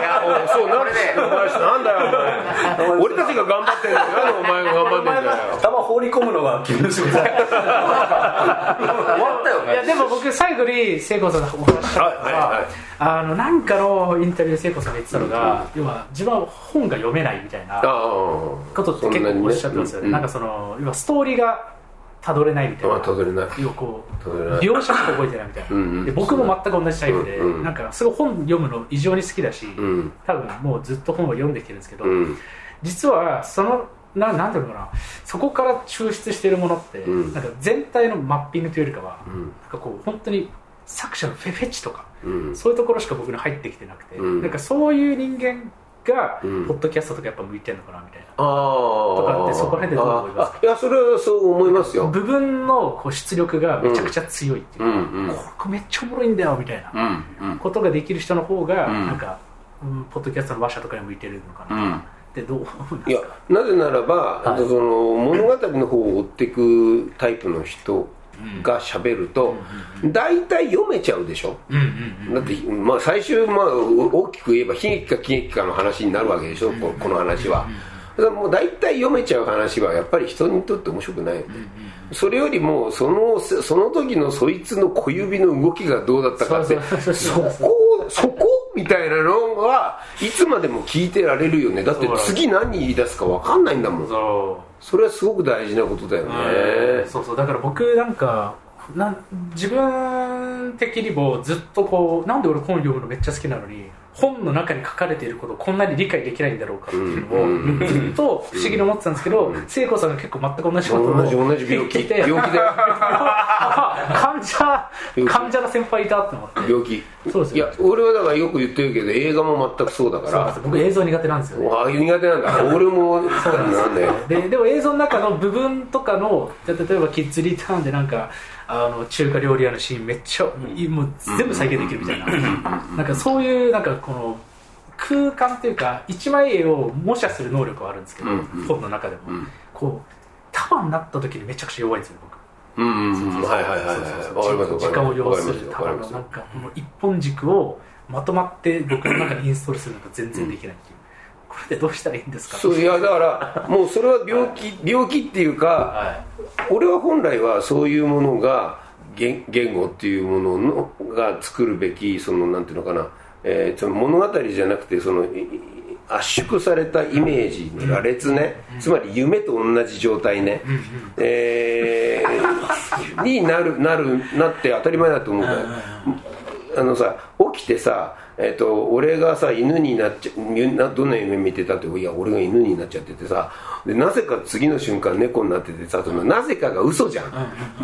やもうそうなんでなんだよお前。俺たちが頑張ってんだよなんでお前が頑張ってんだよ。球放り込むのが気の仕事終わったよ。ねいやでも僕最後に聖子さんのお話。したのは、はい。はい。はい、あのなんかのインタビューで聖子さんが言ってたのが、うん、要は自分は本が読めないみたいなことって結構おっしゃってますよね、ね、なんかその要はストーリーがたどれないみたいな。たどれない。こう描写しか覚えてないみたいな、うんうん、で僕も全く同じタイプで、うんうん、なんかすごい本読むの異常に好きだし、うん、多分もうずっと本を読んできてるんですけど、うん、実はそのななんていうのかな。そこから抽出しているものって、うん、なんか全体のマッピングというよりかは、うん、なんかこう本当に作者のフェフェチとか、そういうところしか僕に入ってきてなくて、なんかそういう人間が、ポッドキャストとかやっぱ向いてるのかなみたいな、あとかってそこら辺でどう思いますか？いやそれはそう思いますよ。部分のこう出力がめちゃくちゃ強いっていうか、うん。うん、ここめっちゃおもろいんだよみたいなことができる人の方が、なん。か、うん、ポッドキャストの馬車とかに向いてるのかな、ってどういやなぜならば、はい、その物語の方を追っていくタイプの人がしゃべると大体読めちゃうでしょ、だって、まあ、最終、まあ、大きく言えば悲劇か喜劇かの話になるわけでしょ、この話は。もう大体読めちゃう話はやっぱり人にとって面白くないよね、それよりもそのその時のそいつの小指の動きがどうだったかってそこそこみたいなのはいつまでも聞いてられるよね。だって次何言い出すか分かんないんだもんそれはすごく大事なことだよね、そうそう。だから僕なんかな自分的にもずっとこうなんで俺本読むのめっちゃ好きなのに本の中に書かれていることをこんなに理解できないんだろうかっていうのをずっと不思議に思ってたんですけど聖子さんが結構全く同じことを同じ同じ病気病気で。患者患者の先輩いたって思って。病気。そうですいや俺はだからよく言ってるけど映画も全くそうだから。僕映像苦手なんですよ、ね、ああ苦手なんだ。俺もそうなんだよ。ででも映像の中の部分とかの例えばキッズリターンでなんかあの中華料理屋のシーンめっちゃ、もう全部再現できるみたいな、なんかそういうなんかこの空間っていうか一枚絵を模写する能力はあるんですけど、本の中でも、こう束になった時にめちゃくちゃ弱いんですよ僕。うんうんはいはいはいはい時間を要する束のなんかこの一本軸をまとまって僕の中にインストールするのが全然できないっていう、これでどうしたらいいんですか？そういやだからもうそれは病気病気っていうか、はい、俺は本来はそういうものが言言語っていうもののが作るべきそのなんていうのかな、えー、その物語じゃなくてその圧縮されたイメージの羅列ね、つまり夢と同じ状態ね、えー、になるなるなって当たり前だと思うんだよあのさ起きてさえーと、俺がさ犬になっちゃどんな夢見てたっていや俺が犬になっちゃっててさでなぜか次の瞬間猫になっててさそのなぜかが嘘じゃん。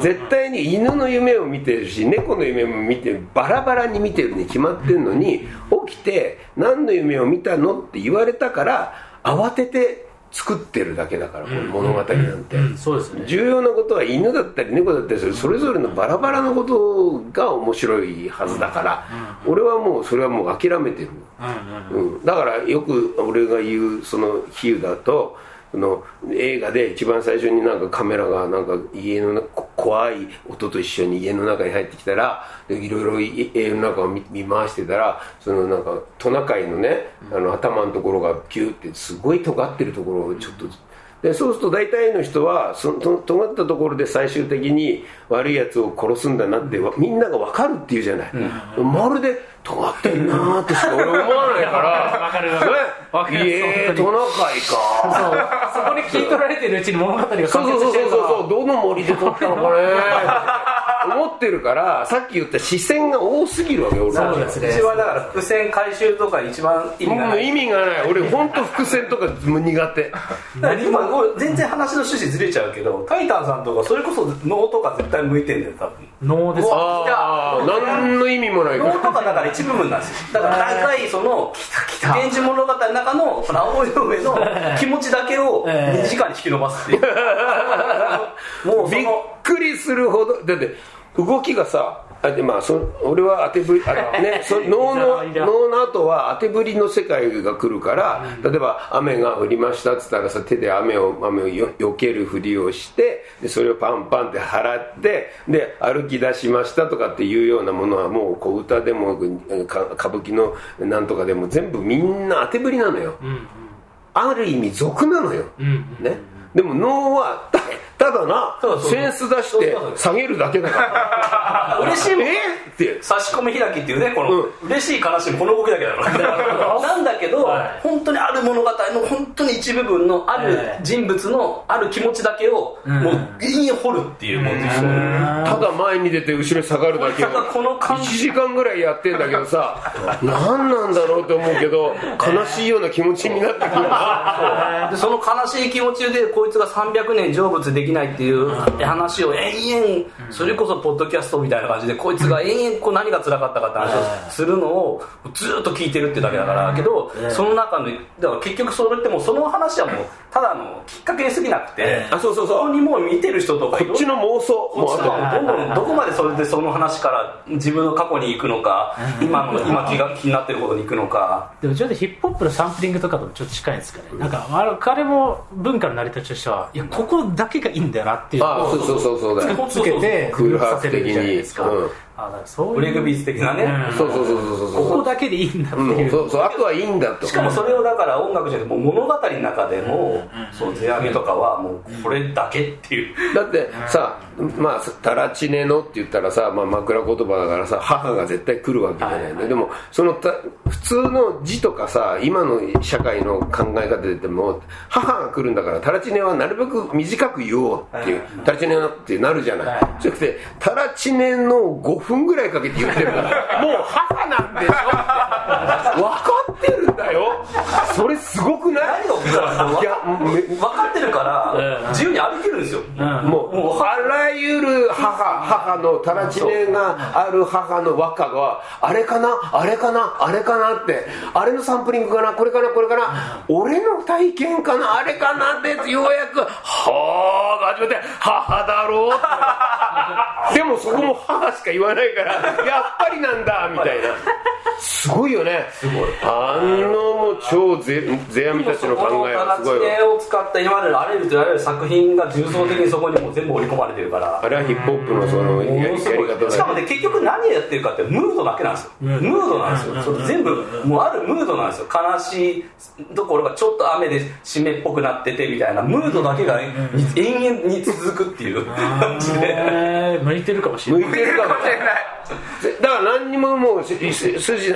絶対に犬の夢を見てるし猫の夢も見てバラバラに見てるに決まってるのに起きて何の夢を見たのって言われたから慌てて作ってるだけだから、この物語なんて、そうですね、重要なことは犬だったり猫だったりするそれぞれのバラバラのことが面白いはずだから、俺はもうそれはもう諦めてる、うん。だからよく俺が言うその比喩だとの映画で一番最初になんかカメラがなんか家の怖い音と一緒に家の中に入ってきたらいろいろ家の中を見回してたらそのなんかトナカイのねあの頭のところがピューってすごい尖ってるところをちょっとでそうすると大体の人はその尖ったところで最終的に悪いやつを殺すんだなってみんなが分かるっていうじゃない、うん、まるで尖ってんなーってしか俺思わないから。いえトナカイか。そこに聞い取られてるうちに物語が完結してるからそうそうそうそう。どの森で撮ったのかね思ってるからさっき言った視線が多すぎるわけ俺そうですね。一番だから伏線回収とか一番意味がない。意味がない。俺本当伏線とかも苦手。何もこれ全然話の趣旨ずれちゃうけどタイタンさんとかそれこそ能とか絶対向いてんだよ多分。能です。ああ何の意味もない。から能とかだから一部分なんです。よだから大体その「源氏物語」の中のこの青い梅の気持ちだけを2時間に引き伸ばすっていう。もうそびっのくりするほど。だって動きがさあでまあそ俺は当てぶりあね そ能の能の後は当てぶりの世界が来るから、例えば雨が降りましたっつったらさ手で雨を雨をよ避けるふりをしてでそれをパンパンって払ってで歩き出しましたとかっていうようなものはもう小歌でもか歌舞伎のなんとかでも全部みんな当てぶりなのよ、ある意味俗なのよ、ね、でも能は たただなセンス出して下げるだけだから。嬉しいもん。え？って。差し込み開きっていうねこの、う嬉しい悲しいこの動きだけだから。なんだけど、はい。本当にある物語の本当に一部分のあるええ。人物のある気持ちだけを、もう永遠掘るっていうもうただ前に出て後ろに下がるだけをこれがこの感1じ時間ぐらいやってんだけどさ 何なんだろうって思うけど悲しいような気持ちになってくる。でその悲しい気持ちでこいつが300年成仏できないっていう話を延々それこそポッドキャストみたいな感じでこいつが延々こう何が辛かったかって話をするのをずっと聞いてるってだけだからけどその中のだから結局それってもうその話はもうただのきっかけに過ぎなくてあそうそうそう。ここにもう見てる人とかこっちの妄想こもうどんどんどこまでそれでその話から自分の過去に行くのか今の今気が気になってることに行くのか。でもちょっとヒップホップのサンプリングとかともちょっと近いんですかね。なんかあの彼も文化の成り立ちとしてはいやここだけがいいんだよなっていう。そうそうそうそうだよ。つけてそういう。ブレイクビーツ的なね、うん。そうそうそうそうそう。ここだけでいいんだってう。ん。いう、そうそう。あとはいいんだと。しかもそれをだから音楽じゃなくて物語の中でも、そう世阿弥とかはもうこれだけっていう、だってさ、まあ、タラチネのって言ったらさ、まあ、枕言葉だからさ母が絶対来るわけじゃないの、でもそのた普通の字とかさ今の社会の考え方で言っても母が来るんだからタラチネはなるべく短く言おうっていう、タラチネのってなるじゃない、はい。じゃなくてタラチネの5分ぐらいかけて言ってるからもう母なんでしょ？分かってるんだよ。それすごくない？何が起きたかいやめ分かってるからうん。自由に歩けるんですよ、もうあらゆる母母のタラチネがある母の和歌があれかな？あれかな？あれかなって。あれのサンプリングかな？これかな？これかな？俺の体験かな？あれかな？ってようやく「はあ」が始めて「母だろう」ってでもそこも母しか言わないからやっぱりなんだみたいな。すごいよね。あのもう超ゼゼアミたちの考えすごいわを使った今までのあらゆると言われる作品が重層的にそこにも全部織り込まれてるからあれはヒップホップのそのやりやり方だしかもね結局何やってるかってムードだけなんですよ、ムードなんですよ、全部もうあるムードなんですよ悲しいところがちょっと雨で湿っぽくなっててみたいなムードだけが延々に続くっていう感じで向いてるかもしれない向いてるかもしれないだから何にももう筋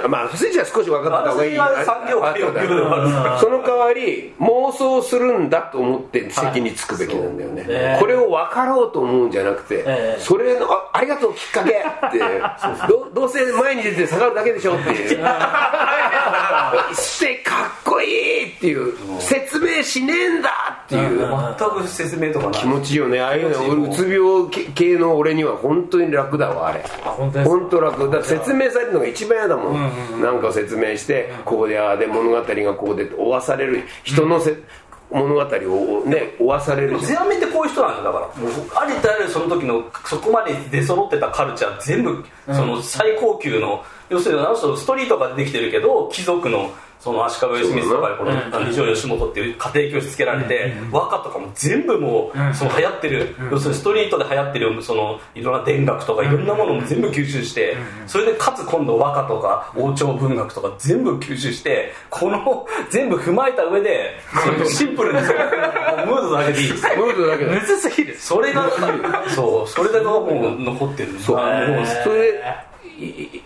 まあ筋は少し分かった方がいい私は産業界を言うのはその代わり妄想するんだと思って席につくべきなんだよね、ええこれを分かろうと思うんじゃなくて、ええ。それのあありがとうきっかけって どどうせ前に出て下がるだけでしょっていう。してかっこいいっていう説明しねえんだっていう。全く説明とか気持ちいいよね。ああいうの俺うつ病系の俺には本当に楽だわあれ。あ本当楽。だ説明されるのが一番嫌だもん、なんかを説明してこうでああで物語がこうで追わされる人のせ、物語をね追わされるじゃん。ゼアミってこういう人なんですよだから。もうありとあらゆるその時のそこまで出揃ってたカルチャー全部その最高級の、要するにあの人ストリートが出てきてるけど貴族のその足利義満とかこの二条義元っていう家庭教師つけられて和歌とかも全部もうその流行ってる。要するにストリートで流行ってるそのいろんな田楽とかいろんなものも全部吸収してそれでかつ今度和歌とか王朝文学とか全部吸収してこの全部踏まえた上でシンプルにそムードだけでいいです。ムードだけだ。むずすぎる。それがそうそれだけがもう残ってる。そうそれ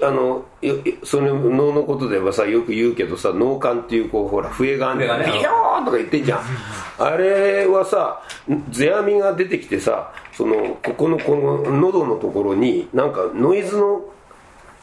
あのよその能のことではさよく言うけどさ脳幹っていうこうほら笛があんね。ビヨーンとか言ってんじゃん。あれはさ世阿弥が出てきてさそのここのこの喉のところになんかノイズの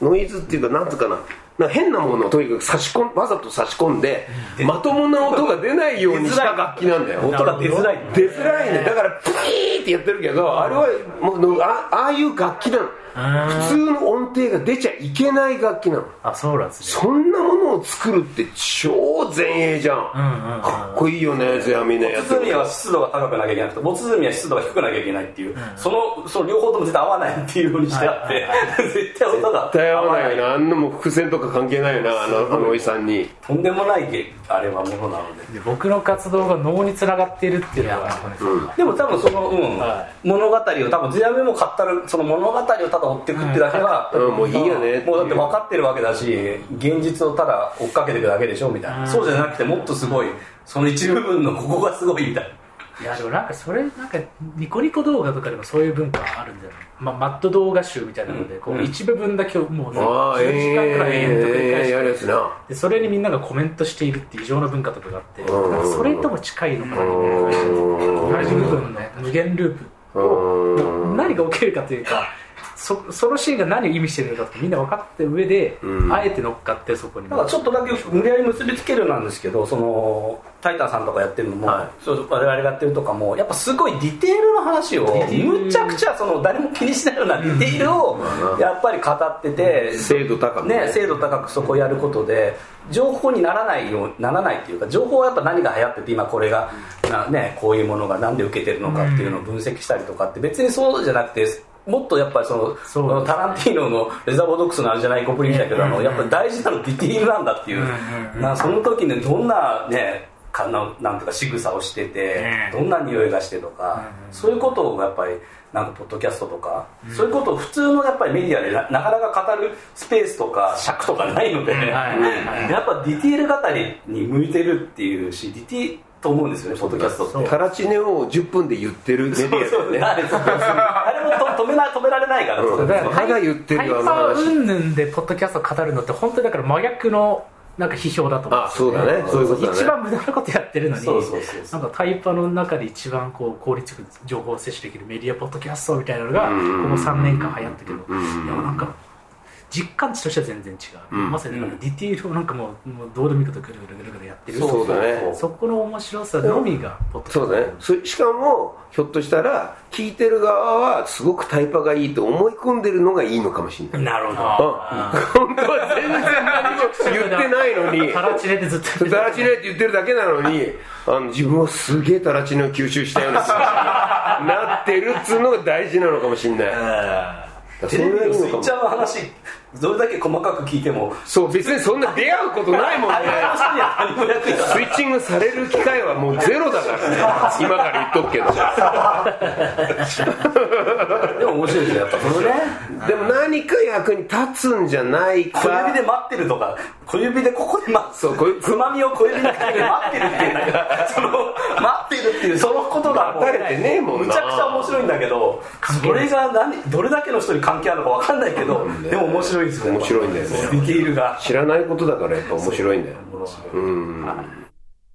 ノイズっていうかなんつうかなな変なものをとにかく差し込んわざと差し込んでまともな音が出ないようにした楽器なんだよ。音が。出づらい。出づらいね。だからプイーってやってるけどあれはもうあああいう楽器なの普通の音程が出ちゃいけない楽器なの。あそうなんですね。そんなものを作るって超前衛じゃん,、かっこいいよねゼアミねボツ積みは湿度が高くなきゃいけなくてボツ積みは湿度が低くなきゃいけないっていう、そのその両方とも絶対合わないっていうふうにしてあって、絶対音が絶対合わないよな。あんなも伏線とか関係ないよなあのあのおじさんに。とんでもないあれはものなのでで僕の活動が脳につながっているっていうのは、うん、でも多分その、うん。はい、物語を多分ゼアミも買ったらその物語をただ追っていくってだけは、うん、もういいよねもうだって分かってるわけだし現実をただ追っかけていくだけでしょみたいな、そうじゃなくてもっとすごいその一部分のここがすごいみたいな。いやでもなんかそれなんかニコニコ動画とかでもそういう文化あるんじゃない、まあ、マット動画集みたいなので、こう一部分だけをもう10時間くらい延々と繰り返して、でそれにみんながコメントしているって異常な文化とかがあってそれとも近いのかな同じ部分の無限ループを何が起きるかというかそそのシーンが何を意味してるのかってみんな分かって上で、うん、あえて乗っかってそこに。だからちょっとだけ無理やり結びつけるなんですけどそのタイタンさんとかやってるのも、はい、そう我々がやってるとかもやっぱすごいディテールの話をむちゃくちゃその誰も気にしないようなディテールをやっぱり語ってて、精度高くね。精度高くそこをやることで情報にならないようならないっていうか情報はやっぱ何が流行ってて今これがな、ね、こういうものが何で受けてるのかっていうのを分析したりとかって別にそうじゃなくてもっとやっぱりそのそのタランティーノのレザーボードックスのあれじゃないコプリみたけど、あのやっぱり大事なのディティールなんだっていう、なその時にどんなねかななんとか仕草をしてて、どんな匂いがしてとか、そういうことをやっぱりなんかポッドキャストとか、そういうことを普通のやっぱりメディアでなかなか語るスペースとか尺とかないので、やっぱディティール語りに向いてるっていうしディティと思うんですよねポッドキャストって。タラチネを10分で言ってるメディアでねあれも止めな止められないから、うん、だまだ言ってるよあの話。うんぬんでポッドキャスト語るのって本当にだから真逆のなんか批評だと思う。あそうだね。そういうことだね。一番無駄なことやってるのになんかタイパの中で一番こう効率よく情報を摂取できるメディアポッドキャストみたいなのがここ3年間流行ったけど。いやなんか実感値としては全然違う、うん、まさにディティールをなんかもうもうどうでもいいことぐるぐるぐるぐるやってる。そうだね。そこの面白さのみがポッドそうだね。しかもひょっとしたら聞いてる側はすごくタイパがいいと思い込んでるのがいいのかもしれない。なるほど、本当は全然何も言ってないのに。タラチネってずっとタラチネって言ってるだけなのにあの自分はすげえタラチネを吸収したような なってるっつうのが大事なのかもしれない。テレビのスイッチャーの話どれだけ細かく聞いても。そう別にそんな出会うことないもんね。スイッチングされる機会はもうゼロだからね。今から言っとくけど。でも面白いですよやっぱそのね。でも何か役に立つんじゃないか。小指で待ってるとか小指でここで待そうつまみを小指で待ってるっていうなんかその待ってるっていうそのことが待たれてねえもんむちゃくちゃ面白いんだけどそれが何どれだけの人に関係あるのか分かんないけどでも面白いです面白いんだよね。ディティールが。知らないことだからやっぱ面白いんだよ。うん